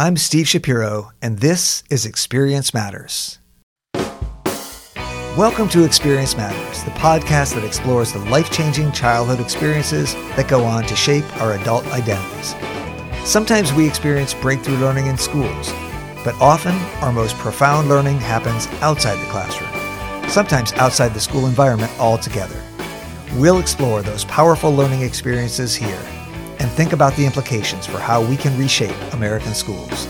I'm Steve Shapiro, and this is Experience Matters. Welcome to Experience Matters, the podcast that explores the life changing childhood experiences that go on to shape our adult identities. Sometimes we experience breakthrough learning in schools, but often our most profound learning happens outside the classroom, sometimes outside the school environment altogether. We'll explore those powerful learning experiences here and think about the implications for how we can reshape American schools.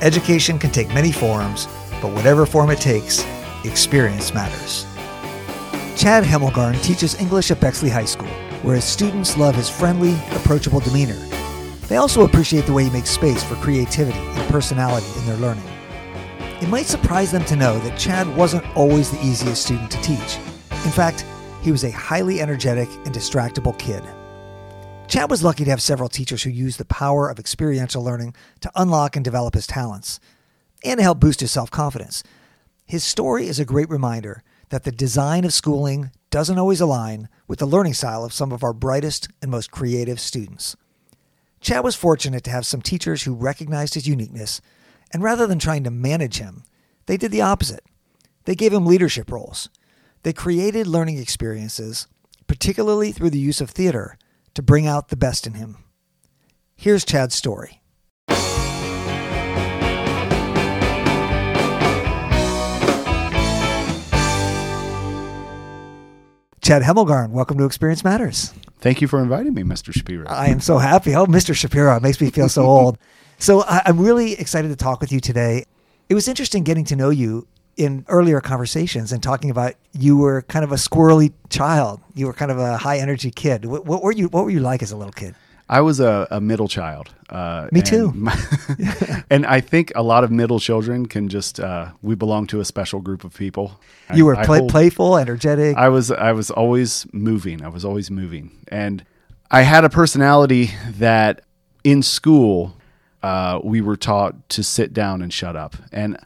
Education can take many forms, but whatever form it takes, experience matters. Chad Hemelgarn teaches English at Bexley High School, where his students love his friendly, approachable demeanor. They also appreciate the way he makes space for creativity and personality in their learning. It might surprise them to know that Chad wasn't always the easiest student to teach. In fact, he was a highly energetic and distractible kid. Chad was lucky to have several teachers who used the power of experiential learning to unlock and develop his talents and to help boost his self confidence. His story is a great reminder that the design of schooling doesn't always align with the learning style of some of our brightest and most creative students. Chad was fortunate to have some teachers who recognized his uniqueness, and rather than trying to manage him, they did the opposite. They gave him leadership roles. They created learning experiences, particularly through the use of theater, to bring out the best in him. Here's Chad's story. Chad Hemelgarn, welcome to Experience Matters. Thank you for inviting me, Mr. Shapiro. I am so happy. Oh, Mr. Shapiro, it makes me feel so old. So I'm really excited to talk with you today. It was interesting getting to know you in earlier conversations and talking about you were kind of a squirrely child. You were kind of a high energy kid. What, what were you? What were you like as a little kid? I was a, a middle child. Uh, Me and too. my- and I think a lot of middle children can just uh, we belong to a special group of people. You were I- I hold- playful, energetic. I was I was always moving. I was always moving, and I had a personality that in school uh, we were taught to sit down and shut up. And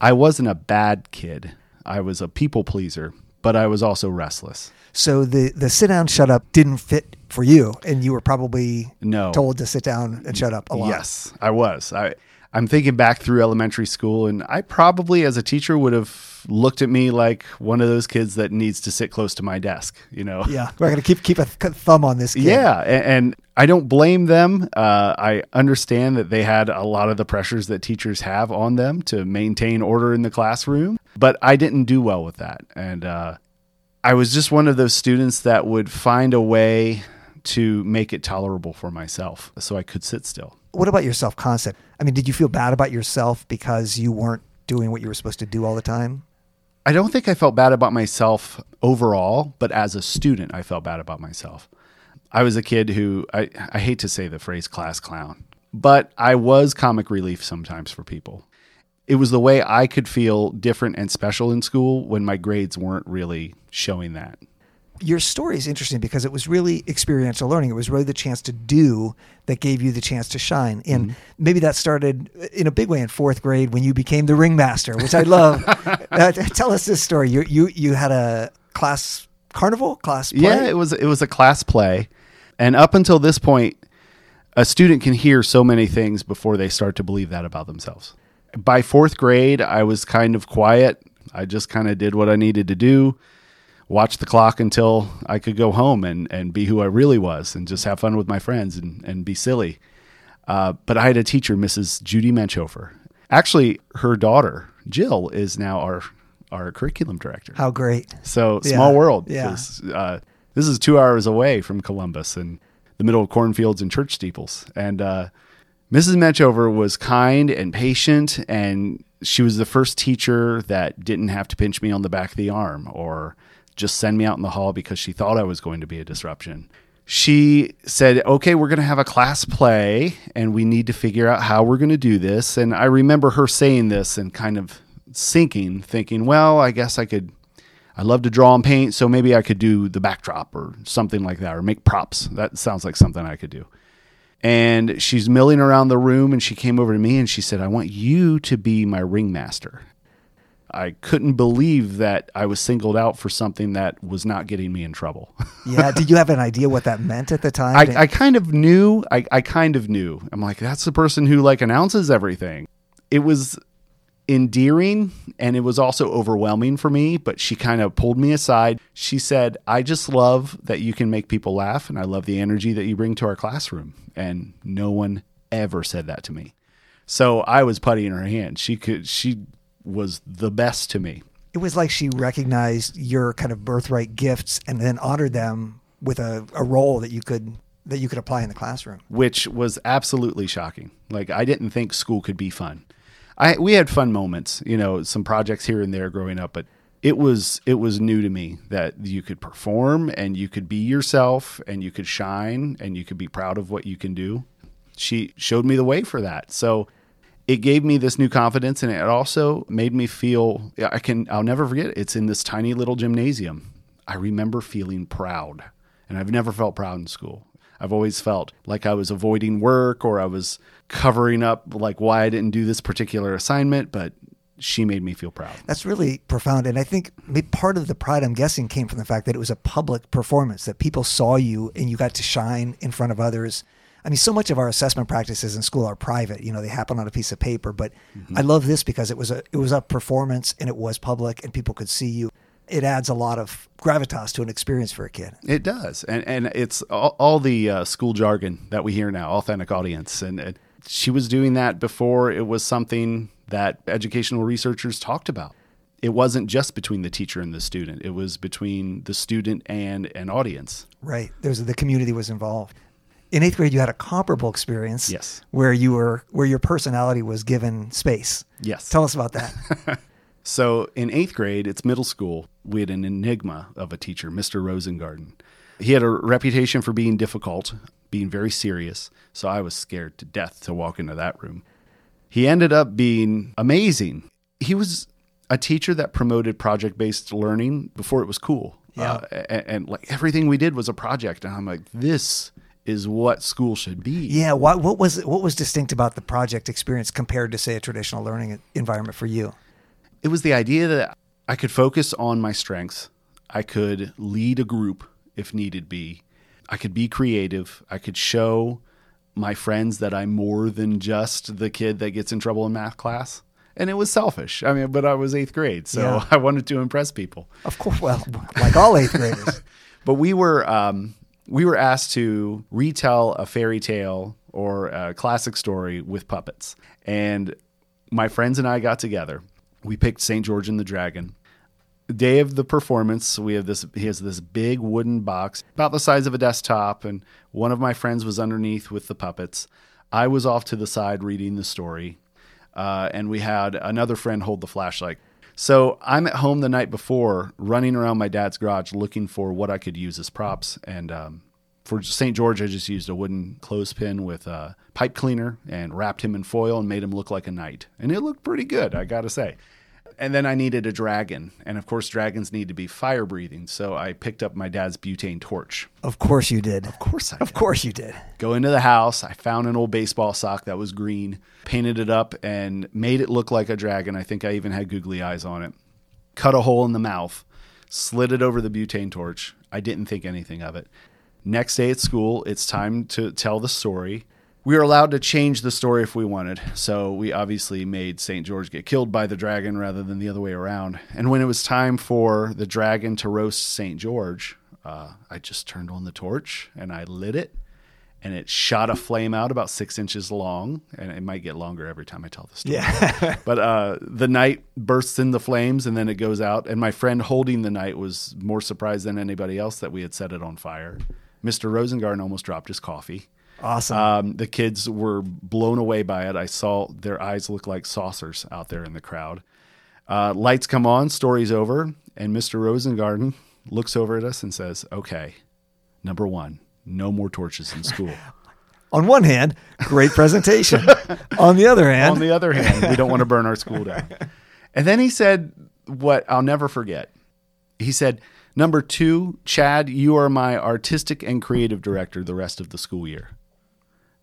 I wasn't a bad kid. I was a people pleaser, but I was also restless. so the the sit down, shut up didn't fit for you, and you were probably No. told to sit down and shut up a lot. Yes, I was. I I'm thinking back through elementary school, and I probably, as a teacher, would have looked at me like one of those kids that needs to sit close to my desk. You know. Yeah, we're gonna keep keep a th- thumb on this. Kid. Yeah, and, and I don't blame them. Uh, I understand that they had a lot of the pressures that teachers have on them to maintain order in the classroom, but I didn't do well with that, and uh, I was just one of those students that would find a way to make it tolerable for myself, so I could sit still. What about your self concept? I mean, did you feel bad about yourself because you weren't doing what you were supposed to do all the time? I don't think I felt bad about myself overall, but as a student, I felt bad about myself. I was a kid who I, I hate to say the phrase class clown, but I was comic relief sometimes for people. It was the way I could feel different and special in school when my grades weren't really showing that. Your story is interesting because it was really experiential learning. It was really the chance to do that gave you the chance to shine. And maybe that started in a big way in fourth grade when you became the ringmaster, which I love. uh, tell us this story. You you you had a class carnival class play. Yeah, it was it was a class play, and up until this point, a student can hear so many things before they start to believe that about themselves. By fourth grade, I was kind of quiet. I just kind of did what I needed to do, watch the clock until I could go home and, and be who I really was, and just have fun with my friends and, and be silly. Uh, but I had a teacher, Mrs. Judy Menchofer. Actually, her daughter Jill is now our our curriculum director. How great. So Yeah, small world. yeah. Uh, this is two hours away from Columbus and the middle of cornfields and church steeples. And uh, Mrs. Menchover was kind and patient, and she was the first teacher that didn't have to pinch me on the back of the arm or just send me out in the hall because she thought I was going to be a disruption. She said, Okay, we're going to have a class play and we need to figure out how we're going to do this. And I remember her saying this and kind of sinking, thinking, Well, I guess I could I love to draw and paint, so maybe I could do the backdrop or something like that, or make props. That sounds like something I could do. And she's milling around the room, and she came over to me and she said, I want you to be my ringmaster. I couldn't believe that I was singled out for something that was not getting me in trouble. yeah. Did you have an idea what that meant at the time? I, I kind of knew. I, I kind of knew. I'm like, that's the person who like announces everything. It was endearing and it was also overwhelming for me, but she kind of pulled me aside. She said, I just love that you can make people laugh and I love the energy that you bring to our classroom. And no one ever said that to me. So I was putty in her hand. She could she was the best to me. it was like she recognized your kind of birthright gifts and then honored them with a, a role that you could that you could apply in the classroom. which was absolutely shocking. Like I didn't think school could be fun. I we had fun moments, you know, some projects here and there growing up, but it was it was new to me that you could perform and you could be yourself and you could shine and you could be proud of what you can do. She showed me the way for that. So it gave me this new confidence and it also made me feel I can I'll never forget it. it's in this tiny little gymnasium. I remember feeling proud and I've never felt proud in school. I've always felt like I was avoiding work or I was covering up like why I didn't do this particular assignment, but she made me feel proud. That's really profound. And I think part of the pride, I'm guessing, came from the fact that it was a public performance, that people saw you and you got to shine in front of others. I mean, so much of our assessment practices in school are private. You know, they happen on a piece of paper. But I love this because it was a it was a performance and it was public and people could see you. It adds a lot of gravitas to an experience for a kid. It does, and and it's all, all the uh, school jargon that we hear now, authentic audience, and, and she was doing that before it was something that educational researchers talked about. It wasn't just between the teacher and the student; it was between the student and an audience. Right. There's the community was involved. In eighth grade, you had a comparable experience. Yes. Where you were where your personality was given space. Yes. Tell us about that. So in eighth grade, it's middle school, we had an enigma of a teacher, Mr. Rosengarten. He had a reputation for being difficult, being very serious, so I was scared to death to walk into that room. He ended up being amazing. He was a teacher that promoted project based learning before it was cool. Yeah. Uh, and, and like everything we did was a project. And I'm like, this is what school should be. yeah. What what was what was distinct about the project experience compared to say a traditional learning environment for you? it was the idea that I could focus on my strengths. I could lead a group if needed be. I could be creative. I could show my friends that I'm more than just the kid that gets in trouble in math class. And it was selfish. I mean, but I was eighth grade, so Yeah. I wanted to impress people. Of course. Well, like all eighth graders. But we were um, we were asked to retell a fairy tale or a classic story with puppets, and my friends and I got together. We picked Saint George and the Dragon. Day of the performance, we have this. He has this big wooden box about the size of a desktop, and one of my friends was underneath with the puppets. I was off to the side reading the story, uh, and we had another friend hold the flashlight. So I'm at home the night before, running around my dad's garage looking for what I could use as props. And um, for St. George, I just used a wooden clothespin with a pipe cleaner and wrapped him in foil and made him look like a knight. And it looked pretty good, I gotta say. And then I needed a dragon. And of course, dragons need to be fire breathing. So I picked up my dad's butane torch. Of course you did. Of course I Of course you did. go into the house. I found an old baseball sock that was green, painted it up, and made it look like a dragon. I think I even had googly eyes on it. Cut a hole in the mouth, slid it over the butane torch. I didn't think anything of it. Next day at school, it's time to tell the story. We were allowed to change the story if we wanted. So we obviously made St. George get killed by the dragon rather than the other way around. And when it was time for the dragon to roast St. George, uh, I just turned on the torch and I lit it and it shot a flame out about six inches long, and it might get longer every time I tell the story. Yeah. But uh, the knight bursts in the flames, and then it goes out. And my friend holding the knight was more surprised than anybody else that we had set it on fire. Mr. Rosengarten almost dropped his coffee. Awesome. Um, the kids were blown away by it. I saw their eyes look like saucers out there in the crowd. Uh, lights come on, story's over, and Mr. Rosengarten looks over at us and says, "Okay, number one, no more torches in school." On one hand, great presentation. On the other hand, On the other hand, we don't want to burn our school down. And then he said what I'll never forget. He said, Number two, Chad, you are my artistic and creative director the rest of the school year.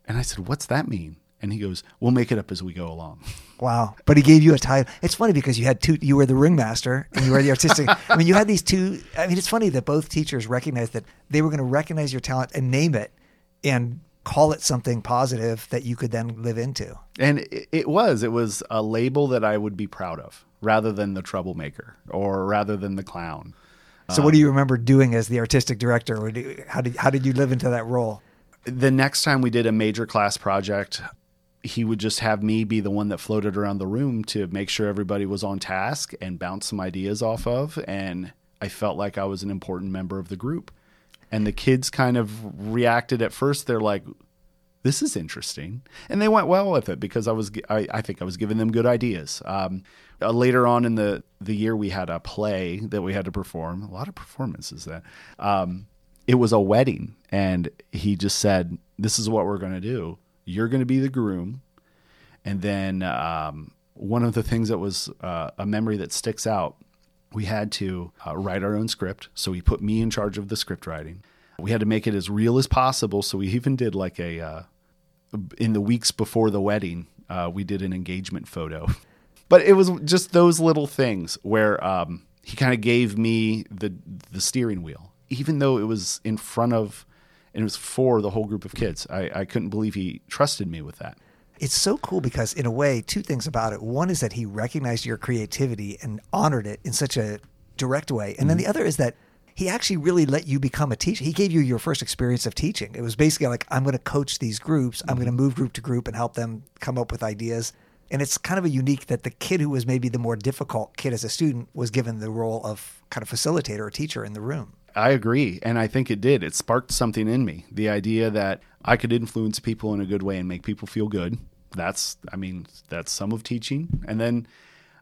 And I said, What's that mean? And he goes, We'll make it up as we go along. Wow. But he gave you a title. It's funny because you had two, you were the ringmaster and you were the artistic. I mean, you had these two. I mean, it's funny that both teachers recognized that they were going to recognize your talent and name it and call it something positive that you could then live into. And it, it was, it was a label that I would be proud of rather than the troublemaker or rather than the clown. So, what do um, you remember doing as the artistic director? How did how did you live into that role? The next time we did a major class project, he would just have me be the one that floated around the room to make sure everybody was on task and bounce some ideas off of. And I felt like I was an important member of the group. And the kids kind of reacted at first. They're like, this is interesting. And they went well with it because I was, I, I think I was giving them good ideas. Um, uh, later on in the, the year, we had a play that we had to perform. A lot of performances that. Um, it was a wedding. And he just said, this is what we're going to do you're going to be the groom. And then um, one of the things that was uh, a memory that sticks out, we had to uh, write our own script. So he put me in charge of the script writing. We had to make it as real as possible. So we even did like a, uh, in the weeks before the wedding, uh, we did an engagement photo. But it was just those little things where um, he kind of gave me the the steering wheel, even though it was in front of and it was for the whole group of kids. I, I couldn't believe he trusted me with that. It's so cool because, in a way, two things about it. One is that he recognized your creativity and honored it in such a direct way. And mm-hmm. then the other is that he actually really let you become a teacher. He gave you your first experience of teaching. It was basically like, I'm going to coach these groups, I'm going to mm-hmm. move group to group and help them come up with ideas. And it's kind of a unique that the kid who was maybe the more difficult kid as a student was given the role of kind of facilitator or teacher in the room. I agree. And I think it did. It sparked something in me. The idea that I could influence people in a good way and make people feel good. That's, I mean, that's some of teaching. And then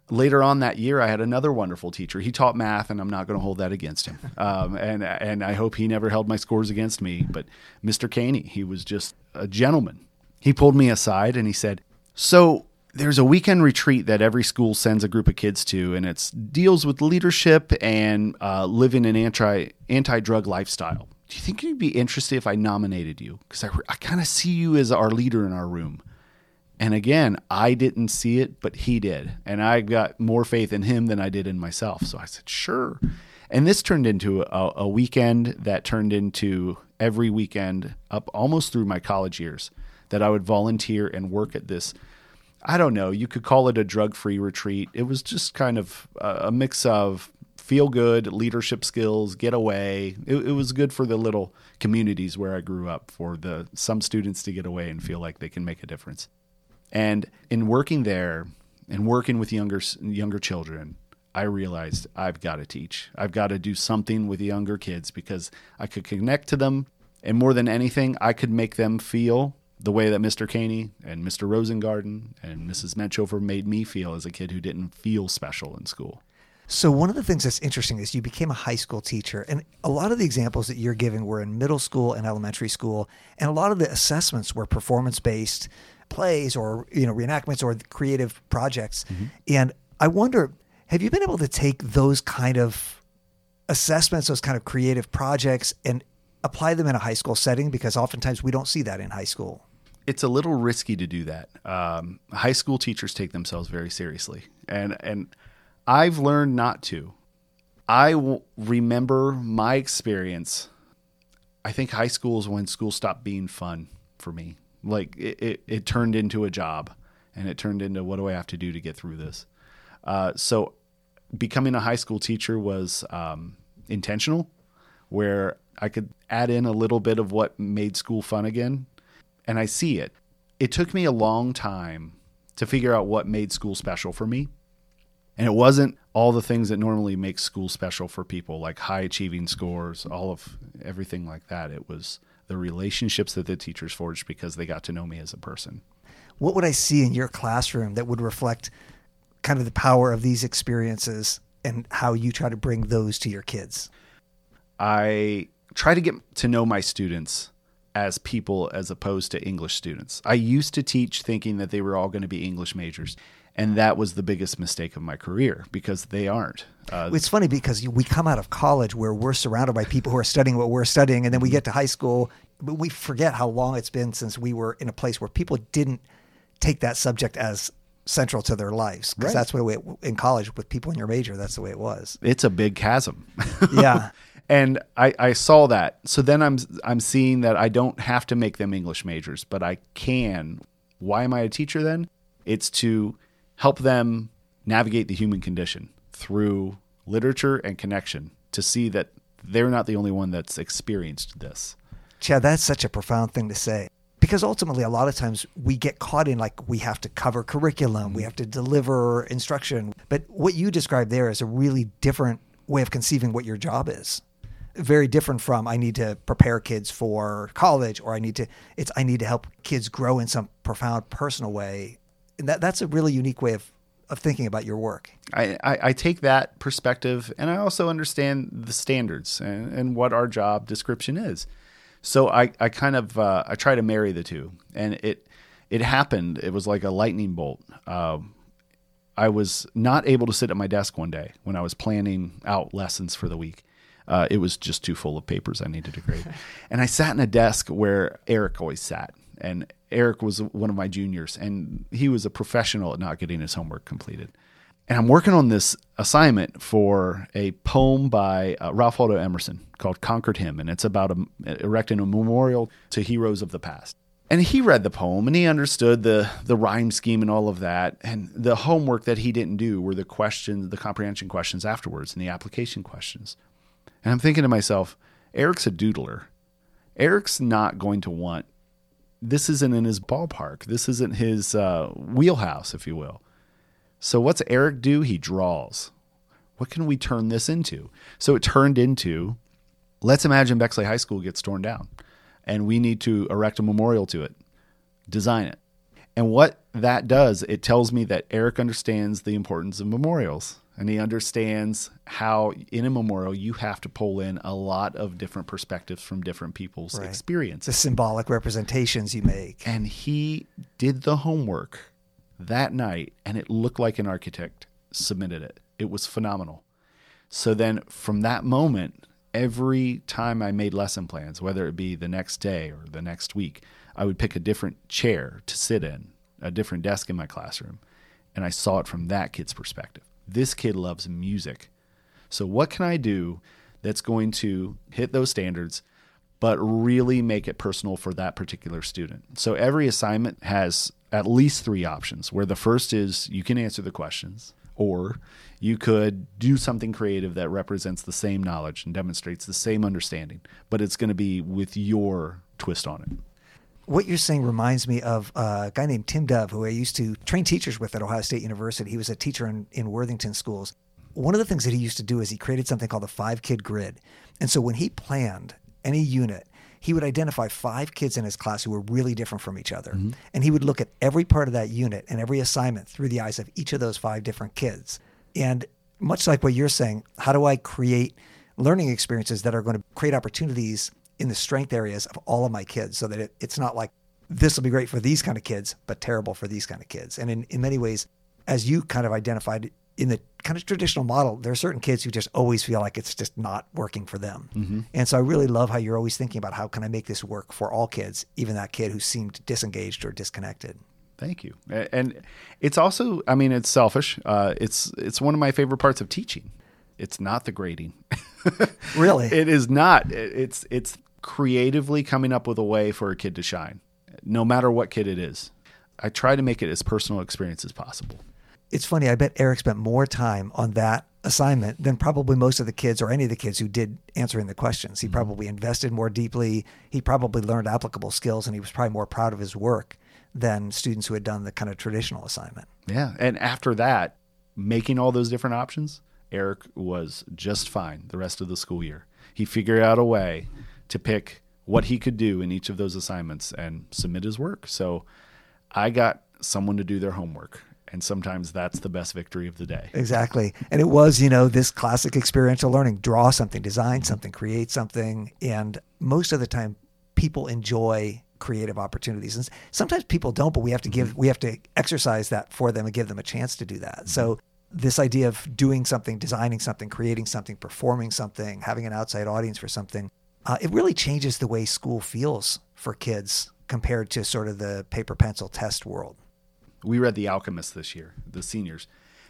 later on that year, I had another wonderful teacher. He taught math, and I'm not going to hold that against him. Um, and and I hope he never held my scores against me. But Mr. Caney, he was just a gentleman. He pulled me aside and he said, "So there's a weekend retreat that every school sends a group of kids to, and it deals with leadership and uh, living an anti anti drug lifestyle. Do you think you'd be interested if I nominated you? Because I, I kind of see you as our leader in our room. And again, I didn't see it, but he did. And I got more faith in him than I did in myself. So I said, sure. And this turned into a, a weekend that turned into every weekend up almost through my college years that I would volunteer and work at this I don't know. You could call it a drug free retreat. It was just kind of a mix of feel good, leadership skills, get away. It, it, was good for the little communities where I grew up for the some students to get away and feel like they can make a difference. And in working there and working with younger younger children, I realized I've got to teach. I've got to do something with younger kids because I could connect to them and more than anything, I could make them feel the way that Mr. Caney and Mr. Rosengarten and Mrs. Menchover made me feel as a kid who didn't feel special in school. So one of the things that's interesting is you became a high school teacher, and a lot of the examples that you're giving were in middle school and elementary school, and a lot of the assessments were performance based plays or you know reenactments or creative projects. Mm-hmm. And I wonder, have you been able to take those kind of assessments, those kind of creative projects, and apply them in a high school setting? Because oftentimes we don't see that in high school it's a little risky to do that. Um, high school teachers take themselves very seriously, and and I've learned not to. I remember my experience. I think high school is when school stopped being fun for me. Like it, it, it turned into a job, and it turned into what do I have to do to get through this. Uh, so, becoming a high school teacher was um, intentional, where I could add in a little bit of what made school fun again and I see it. It took me a long time to figure out what made school special for me. And it wasn't all the things that normally make school special for people, like high achieving scores, all of everything like that. It was the relationships that the teachers forged because they got to know me as a person. What would I see in your classroom that would reflect kind of the power of these experiences and how you try to bring those to your kids? I try to get to know my students as people as opposed to English students. I used to teach thinking that they were all going to be English majors. And that was the biggest mistake of my career because they aren't. Uh, it's funny because we come out of college where we're surrounded by people who are studying what we're studying, and then we get to high school, but we forget how long it's been since we were in a place where people didn't take that subject as central to their lives because Right. that's what the way it, in college with people in your major that's the way it was It's a big chasm. yeah and I, I saw that. So then I'm I'm seeing that I don't have to make them English majors, but I can. Why am I a teacher then? It's to help them navigate the human condition through literature and connection to see that they're not the only one that's experienced this. Chad, that's such a profound thing to say. Because ultimately, a lot of times we get caught in like we have to cover curriculum, we mm-hmm. have to deliver instruction. But what you described there is a really different way of conceiving what your job is. Very different from I need to prepare kids for college or I need to, it's I need to help kids grow in some profound personal way. And that, that's a really unique way of, of thinking about your work. I, I, I take that perspective and I also understand the standards and, and what our job description is. So I, I kind of uh, I try to marry the two, and it it happened. It was like a lightning bolt. Um, I was not able to sit at my desk one day when I was planning out lessons for the week. Uh, it was just too full of papers I needed to grade, and I sat in a desk where Eric always sat, and Eric was one of my juniors, and he was a professional at not getting his homework completed. And I'm working on this assignment for a poem by uh, Ralph Waldo Emerson called Concord Hymn. And it's about a, erecting a memorial to heroes of the past. And he read the poem and he understood the, the rhyme scheme and all of that. And the homework that he didn't do were the questions, the comprehension questions afterwards and the application questions. And I'm thinking to myself, Eric's a doodler. Eric's not going to want, this isn't in his ballpark. This isn't his uh, wheelhouse, if you will. So what's Eric do? He draws. What can we turn this into? So it turned into let's imagine Bexley High School gets torn down and we need to erect a memorial to it, design it. And what that does, it tells me that Eric understands the importance of memorials and he understands how in a memorial you have to pull in a lot of different perspectives from different people's Right. experiences. The symbolic representations you make. And he did the homework that night, and it looked like an architect submitted it. It was phenomenal. So then from that moment, every time I made lesson plans, whether it be the next day or the next week, I would pick a different chair to sit in, a different desk in my classroom. And I saw it from that kid's perspective. This kid loves music. So, what can I do that's going to hit those standards, but really make it personal for that particular student? So, every assignment has at least three options where the first is you can answer the questions, or you could do something creative that represents the same knowledge and demonstrates the same understanding, but it's going to be with your twist on it. What you're saying reminds me of uh, a guy named Tim Dove, who I used to train teachers with at Ohio State University. He was a teacher in, in Worthington schools. One of the things that he used to do is he created something called the five kid grid. And so when he planned any unit, he would identify five kids in his class who were really different from each other. Mm-hmm. And he would look at every part of that unit and every assignment through the eyes of each of those five different kids. And much like what you're saying, how do I create learning experiences that are going to create opportunities in the strength areas of all of my kids so that it, it's not like this will be great for these kind of kids, but terrible for these kind of kids. And in, in many ways, as you kind of identified in the kind of traditional model, there are certain kids who just always feel like it's just not working for them. And so I really love how you're always thinking about how can I make this work for all kids, even that kid who seemed disengaged or disconnected. Thank you. And it's also, I mean, it's selfish. Uh, it's it's one of my favorite parts of teaching. It's not the grading. Really? it is not. It's it's creatively coming up with a way for a kid to shine, no matter what kid it is. I try to make it as personal experience as possible. it's funny. I bet Eric spent more time on that assignment than probably most of the kids or any of the kids who did answering the questions. He mm-hmm. probably invested more deeply. He probably learned applicable skills and he was probably more proud of his work than students who had done the kind of traditional assignment. Yeah. And after that, making all those different options, Eric was just fine the rest of the school year. He figured out a way to pick what he could do in each of those assignments and submit his work. So I got someone to do their homework. And sometimes that's the best victory of the day. Exactly. And it was, you know, this classic experiential learning draw something, design something, create something. And most of the time, people enjoy creative opportunities. And sometimes people don't, but we have to give, mm-hmm. we have to exercise that for them and give them a chance to do that. Mm-hmm. So, this idea of doing something, designing something, creating something, performing something, having an outside audience for something, uh, it really changes the way school feels for kids compared to sort of the paper pencil test world. we read The Alchemist this year, the seniors,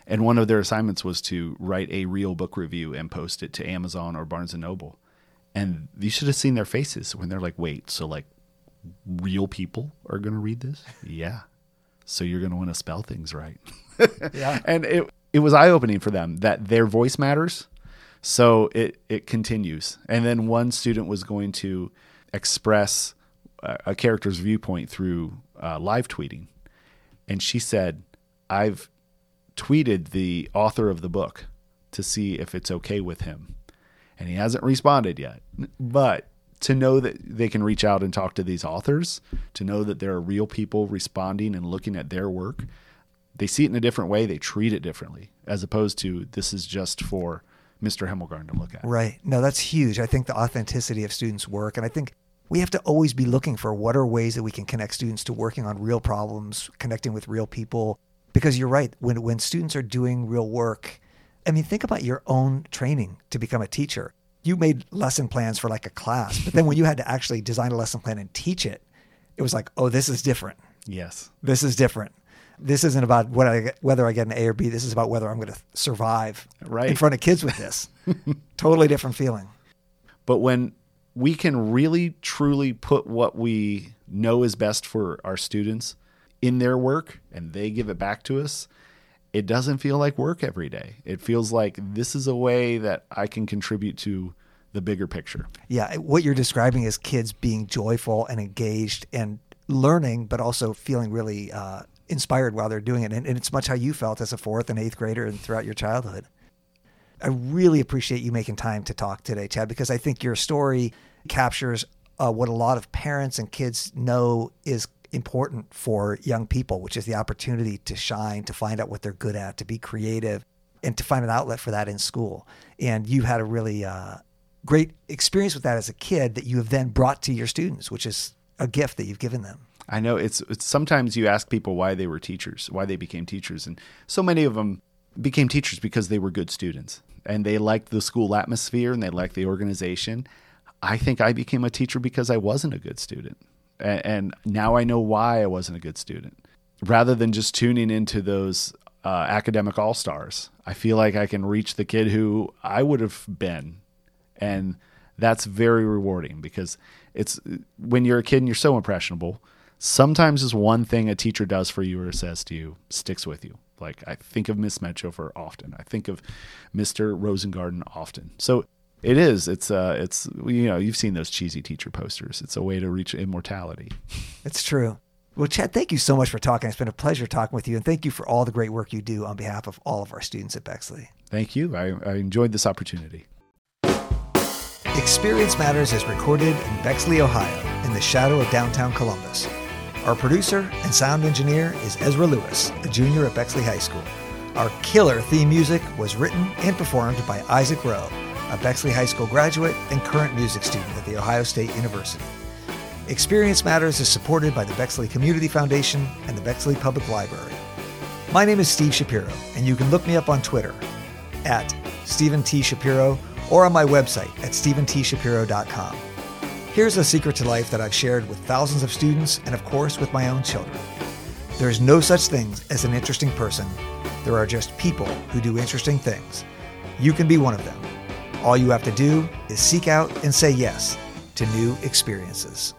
and one of their assignments was to write a real book review and post it to Amazon or Barnes and Noble. And you should have seen their faces when they're like, "Wait, so like real people are going to read this?" yeah. So you're going to want to spell things right. Yeah. and it it was eye opening for them that their voice matters. So it it continues, and then one student was going to express a, a character's viewpoint through uh, live tweeting, and she said, "I've tweeted the author of the book to see if it's okay with him, and he hasn't responded yet, but." To know that they can reach out and talk to these authors, to know that there are real people responding and looking at their work, they see it in a different way. They treat it differently, as opposed to this is just for Mr. Hemmelgarn to look at. Right. No, that's huge. I think the authenticity of students' work, and I think we have to always be looking for what are ways that we can connect students to working on real problems, connecting with real people. Because you're right, when when students are doing real work, I mean, think about your own training to become a teacher. You made lesson plans for like a class, but then when you had to actually design a lesson plan and teach it, it was like, oh, this is different. Yes. This is different. This isn't about what I get, whether I get an A or B. This is about whether I'm going to survive Right. in front of kids with this. totally different feeling. But when we can really truly put what we know is best for our students in their work and they give it back to us, it doesn't feel like work every day. It feels like this is a way that I can contribute to the bigger picture. Yeah, what you're describing is kids being joyful and engaged and learning, but also feeling really uh, inspired while they're doing it. And, and it's much how you felt as a fourth and eighth grader and throughout your childhood. I really appreciate you making time to talk today, Chad, because I think your story captures uh, what a lot of parents and kids know is important for young people, which is the opportunity to shine, to find out what they're good at, to be creative, and to find an outlet for that in school. And you had a really uh, great experience with that as a kid that you have then brought to your students, which is a gift that you've given them. I know it's, it's sometimes you ask people why they were teachers, why they became teachers, and so many of them became teachers because they were good students and they liked the school atmosphere and they liked the organization. I think I became a teacher because I wasn't a good student, and, and now I know why I wasn't a good student. Rather than just tuning into those uh, academic all stars, I feel like I can reach the kid who I would have been, and that's very rewarding because it's when you're a kid and you're so impressionable sometimes just one thing a teacher does for you or says to you sticks with you. Like I think of Miss Metchofer often. I think of Mr. Rosengarten often. So it is. It's uh it's you know, you've seen those cheesy teacher posters. It's a way to reach immortality. It's true. Well, Chad, thank you so much for talking. It's been a pleasure talking with you, and thank you for all the great work you do on behalf of all of our students at Bexley. Thank you. I, I enjoyed this opportunity. Experience Matters is recorded in Bexley, Ohio, in the shadow of downtown Columbus. Our producer and sound engineer is Ezra Lewis, a junior at Bexley High School. Our killer theme music was written and performed by Isaac Rowe, a Bexley High School graduate and current music student at The Ohio State University. Experience Matters is supported by the Bexley Community Foundation and the Bexley Public Library. My name is Steve Shapiro, and you can look me up on Twitter at Stephen T. Shapiro or on my website at stephenTshapiro.com. Here's a secret to life that I've shared with thousands of students and, of course, with my own children. There is no such thing as an interesting person. There are just people who do interesting things. You can be one of them. All you have to do is seek out and say yes to new experiences.